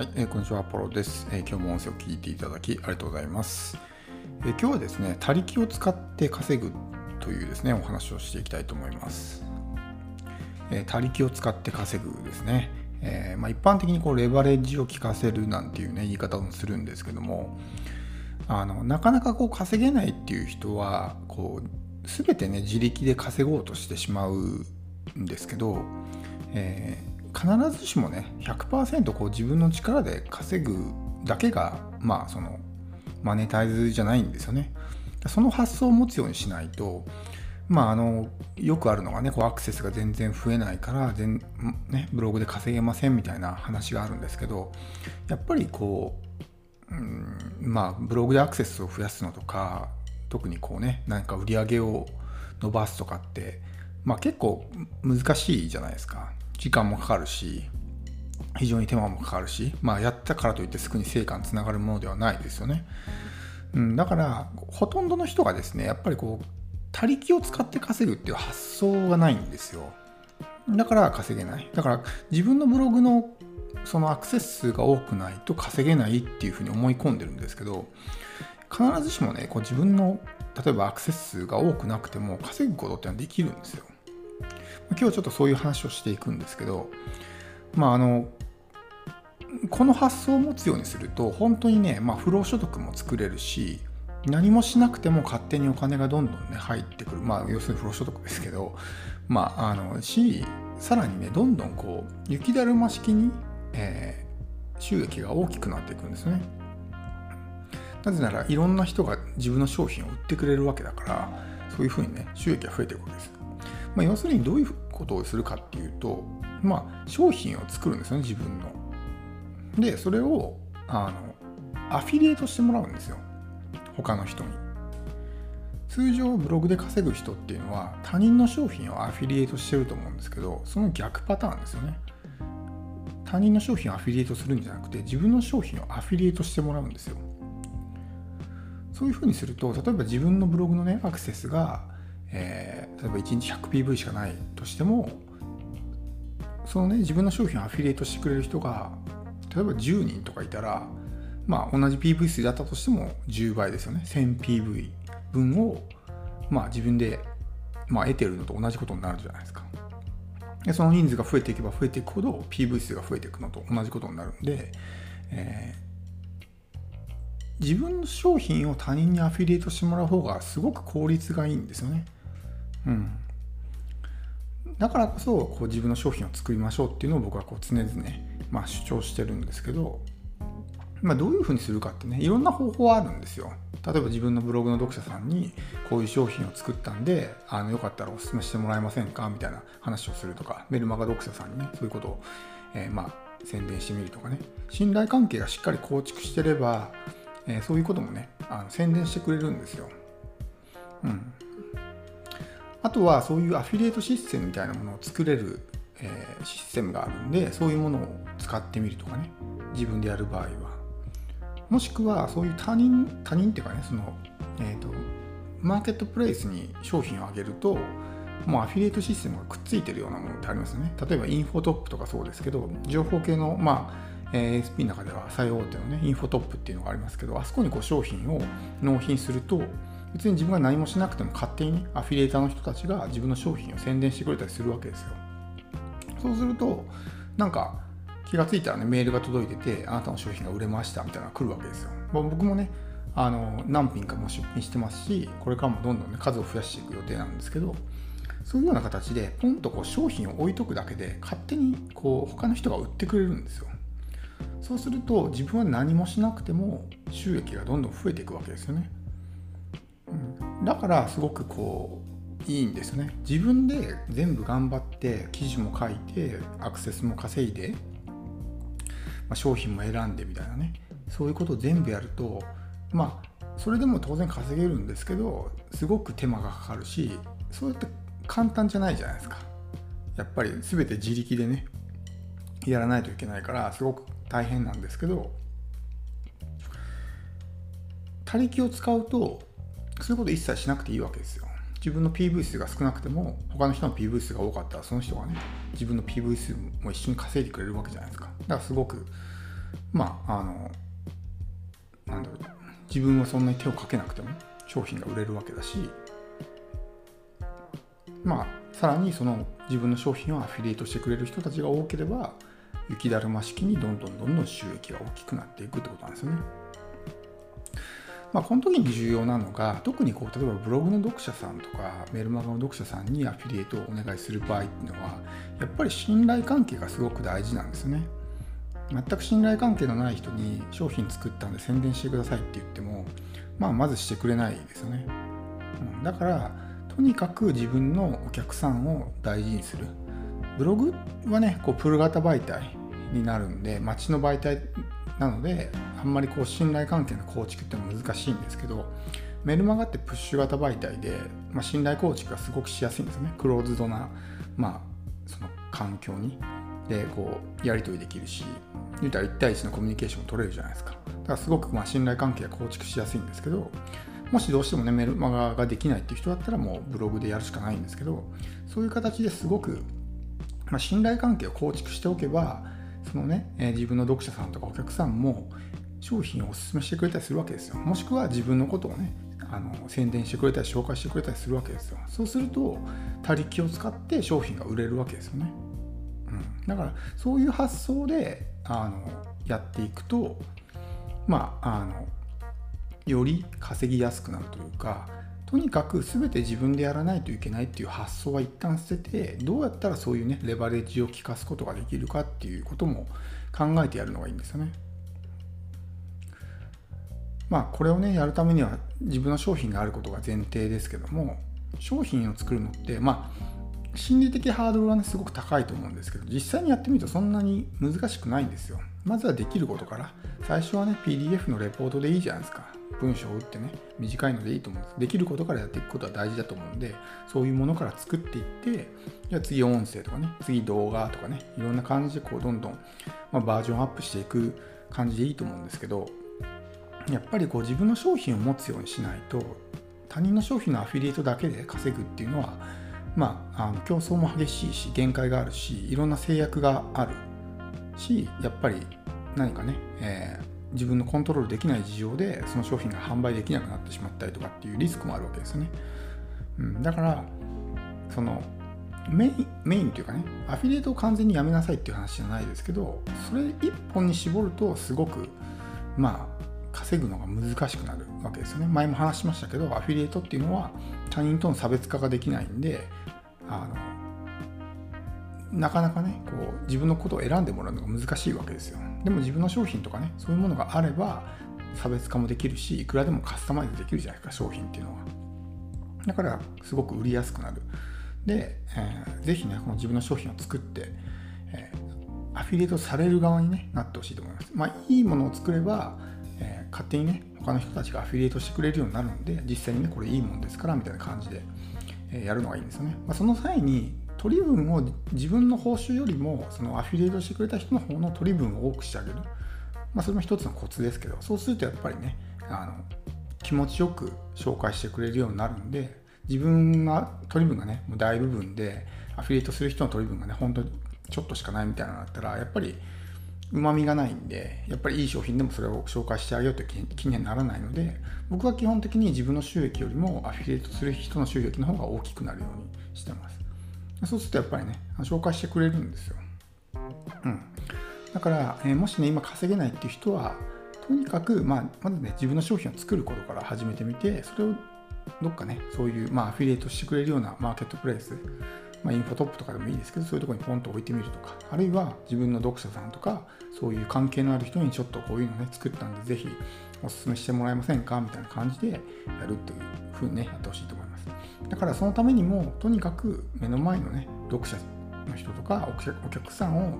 はい、えー、こんにちは、アポロです、えー、今日も音声を聞いていただきありがとうございます。えー、今日はですね、他力を使って稼ぐというですね、お話をしていきたいと思います。え他力を使って稼ぐですね。えまあ、一般的にこうレバレッジを効かせるなんていうね、言い方もするんですけども、あのなかなかこう稼げないっていう人は、こう、全てね、自力で稼ごうとしてしまうんですけど、えー必ずしもね100%こう自分の力で稼ぐだけがまあそのマネタイズじゃないんですよね。その発想を持つようにしないとまああのよくあるのがねこうアクセスが全然増えないから全、ね、ブログで稼げませんみたいな話があるんですけどやっぱりこう、うん、まあブログでアクセスを増やすのとか特にこうね何か売り上げを伸ばすとかってまあ結構難しいじゃないですか。時間もかかるし非常に手間もかかるし、まあ、やったからといってすぐに成果につながるものではないですよね。うん、だからほとんどの人がですねやっぱりこう他力を使って稼ぐっていう発想がないんですよ。だから稼げない。だから自分のブログのそのアクセス数が多くないと稼げないっていうふうに思い込んでるんですけど必ずしもねこう自分の例えばアクセス数が多くなくても稼ぐことってのはできるんですよ。今日はちょっとそういう話をしていくんですけど、まああの、この発想を持つようにすると、本当にね、まあ、不労所得も作れるし、何もしなくても勝手にお金がどんどんね、入ってくる。まあ、要するに不労所得ですけど、まあ、あの、し、さらにね、どんどんこう、雪だるま式に、えー、収益が大きくなっていくんですね。なぜなら、いろんな人が自分の商品を売ってくれるわけだから、そういうふうにね、収益が増えていくわけです。まあ、要するにどういうことをするかっていうと、まあ、商品を作るんですよね自分の。でそれをあのアフィリエイトしてもらうんですよ他の人に。通常ブログで稼ぐ人っていうのは他人の商品をアフィリエイトしてると思うんですけどその逆パターンですよね。他人の商品をアフィリエイトするんじゃなくて自分の商品をアフィリエイトしてもらうんですよ。そういうふうにすると例えば自分のブログのねアクセスがえー、例えば1日 100PV しかないとしてもそのね自分の商品をアフィリエイトしてくれる人が例えば10人とかいたらまあ同じ PV 数だったとしても10倍ですよね 1000PV 分をまあ自分で、まあ、得てるのと同じことになるじゃないですかでその人数が増えていけば増えていくほど PV 数が増えていくのと同じことになるんで、えー自分の商品を他人にアフィリエイトしてもらう方がすごく効率がいいんですよね。うん、だからこそこう自分の商品を作りましょうっていうのを僕はこう常々、まあ、主張してるんですけど、まあ、どういうふうにするかってねいろんな方法はあるんですよ。例えば自分のブログの読者さんにこういう商品を作ったんであのよかったらお勧めしてもらえませんか？みたいな話をするとかメルマガ読者さんにねそういうことを、えー、まあ宣伝してみるとかね信頼関係がしっかり構築してれば、えー、そういうこともねあの宣伝してくれるんですよ。うん、あとはそういうアフィリエイトシステムみたいなものを作れる、えー、システムがあるんでそういうものを使ってみるとかね。自分でやる場合は。もしくはそういう他人他人っていうかねその、えーと、マーケットプレイスに商品をあげるともうアフィリエイトシステムがくっついてるようなものってありますよね。例えばインフォトップとかそうですけど情報系のまあえ ASP の中では最大手のねインフォトップっていうのがありますけどあそこにこう商品を納品すると別に自分が何もしなくても勝手に、ね、アフィリエイターの人たちが自分の商品を宣伝してくれたりするわけですよ。そうすると、なんか気がついたらね、メールが届いてて、あなたの商品が売れましたみたいなのが来るわけですよ。僕もね、あの何品かも出品してますし、これからもどんどん、ね、数を増やしていく予定なんですけど、そういうような形で、ポンとこう商品を置いとくだけで、勝手にこう他の人が売ってくれるんですよ。そうすると、自分は何もしなくても収益がどんどん増えていくわけですよね。だからすごくこういいんですよね。自分で全部頑張って記事も書いてアクセスも稼いで、まあ、商品も選んでみたいなね。そういうことを全部やるとまあそれでも当然稼げるんですけどすごく手間がかかるしそうやって簡単じゃないじゃないですか。やっぱり全て自力でねやらないといけないからすごく大変なんですけど他力を使うとそういうこと一切しなくていいわけですよ。自分の PV 数が少なくても、他の人の PV 数が多かったら、その人がね、自分の PV 数も一緒に稼いでくれるわけじゃないですか。だからすごく、まああのなんだろう自分はそんなに手をかけなくても商品が売れるわけだしまあさらにその自分の商品をアフィリエイトしてくれる人たちが多ければ雪だるま式にどんどんどんどん収益が大きくなっていくってことなんですよね。まあ、この時に重要なのが特にこう例えばブログの読者さんとかメルマガの読者さんにアフィリエイトをお願いする場合っていうのはやっぱり信頼関係がすごく大事なんですよね。全く信頼関係のない人に商品作ったんで宣伝してくださいって言っても、まあ、まずしてくれないですよね。うん、だからとにかく自分のお客さんを大事にする。ブログはねこうプル型媒体になるんで街の媒体なのであんまりこう信頼関係の構築っていうのは難しいんですけどメルマガってプッシュ型媒体で、まあ、信頼構築がすごくしやすいんですよね。クローズドな、まあ、その環境に。でこうやり取りできるし言うたら1対1のコミュニケーションも取れるじゃないですか。だからすごくまあ信頼関係が構築しやすいんですけどもしどうしてもねメルマガができないっていう人だったらもうブログでやるしかないんですけどそういう形ですごく、まあ、信頼関係を構築しておけばそのね、え、自分の読者さんとかお客さんも商品をおすすめしてくれたりするわけですよ。もしくは自分のことをね、あの宣伝してくれたり紹介してくれたりするわけですよ。そうすると、他力を使って商品が売れるわけですよね。うん、だからそういう発想であのやっていくと、まあ、あのより稼ぎやすくなるというか、とにかく全て自分でやらないといけないっていう発想は一旦捨ててどうやったらそういうねレバレッジを効かすことができるかっていうことも考えてやるのがいいんですよね。まあこれをねやるためには自分の商品があることが前提ですけども商品を作るのってまあ心理的ハードルはねすごく高いと思うんですけど実際にやってみるとそんなに難しくないんですよ。まずはできることから最初はね PDF のレポートでいいじゃないですか。文章を打ってね、短いのでいいと思うんです。できることからやっていくことは大事だと思うんで、そういうものから作っていって、じゃあ次音声とかね、次動画とかね、いろんな感じでこうどんどん、まあ、バージョンアップしていく感じでいいと思うんですけど、やっぱりこう自分の商品を持つようにしないと、他人の商品のアフィリエイトだけで稼ぐっていうのは、まあ、あの競争も激しいし、限界があるし、いろんな制約があるし、やっぱり何かね、えー自分のコントロールできない事情でその商品が販売できなくなってしまったりとかっていうリスクもあるわけですよね。うん、だからそのメインメインというかねアフィリエイトを完全にやめなさいっていう話じゃないですけどそれ一本に絞るとすごくまあ稼ぐのが難しくなるわけですよね前も話しましたけどアフィリエイトっていうのは他人との差別化ができないんであのなかなかねこう自分のことを選んでもらうのが難しいわけですよ。でも自分の商品とかねそういうものがあれば差別化もできるしいくらでもカスタマイズできるじゃないですか商品っていうのは。だからすごく売りやすくなる。で、えー、ぜひねこの自分の商品を作って、えー、アフィリエイトされる側に、ね、なってほしいと思います。まあいいものを作れば、えー、勝手にね他の人たちがアフィリエイトしてくれるようになるんで実際にねこれいいもんですからみたいな感じで、やるのがいいんですよね、まあ、その際に取り分を自分の報酬よりもそのアフィリエイトしてくれた人の方の取り分を多くしてあげる、まあ、それも一つのコツですけどそうするとやっぱりねあの気持ちよく紹介してくれるようになるんで自分が取り分がねもう大部分でアフィリエイトする人の取り分がね本当にちょっとしかないみたいなのだったらやっぱりうまみがないんでやっぱりいい商品でもそれを紹介してあげようという気にはならないので僕は基本的に自分の収益よりもアフィリエイトする人の収益の方が大きくなるようにしてます。そうするとやっぱりね、紹介してくれるんですよ。うん。だから、え、もしね、今稼げないっていう人は、とにかく、まあ、まずね、自分の商品を作ることから始めてみて、それをどっかね、そういう、まあ、アフィリエイトしてくれるようなマーケットプレイス、まあ、インフォトップとかでもいいですけど、そういうとこにポンと置いてみるとか、あるいは自分の読者さんとか、そういう関係のある人にちょっとこういうのね、作ったんで、ぜひお勧めしてもらえませんかみたいな感じでやるというふうにね、やってほしいと思います。だからそのためにも、とにかく目の前のね、読者の人とかお客さんを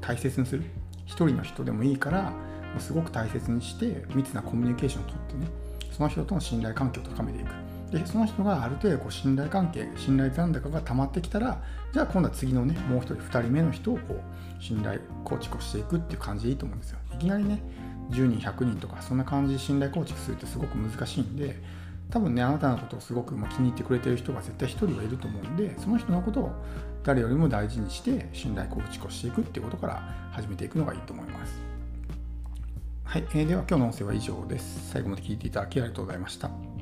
大切にする。一人の人でもいいから、すごく大切にして密なコミュニケーションをとってね、その人との信頼関係を高めていく。でその人がある程度こう信頼関係信頼残高が溜まってきたらじゃあ今度は次のねもう1人2人目の人をこう信頼構築していくっていう感じでいいと思うんですよいきなりね10人100人とかそんな感じで信頼構築するってすごく難しいんで多分ねあなたのことをすごく気に入ってくれてる人が絶対1人はいると思うんでその人のことを誰よりも大事にして信頼構築をしていくっていうことから始めていくのがいいと思いますはい、えー、では今日の音声は以上です。最後まで聞いていただきありがとうございました。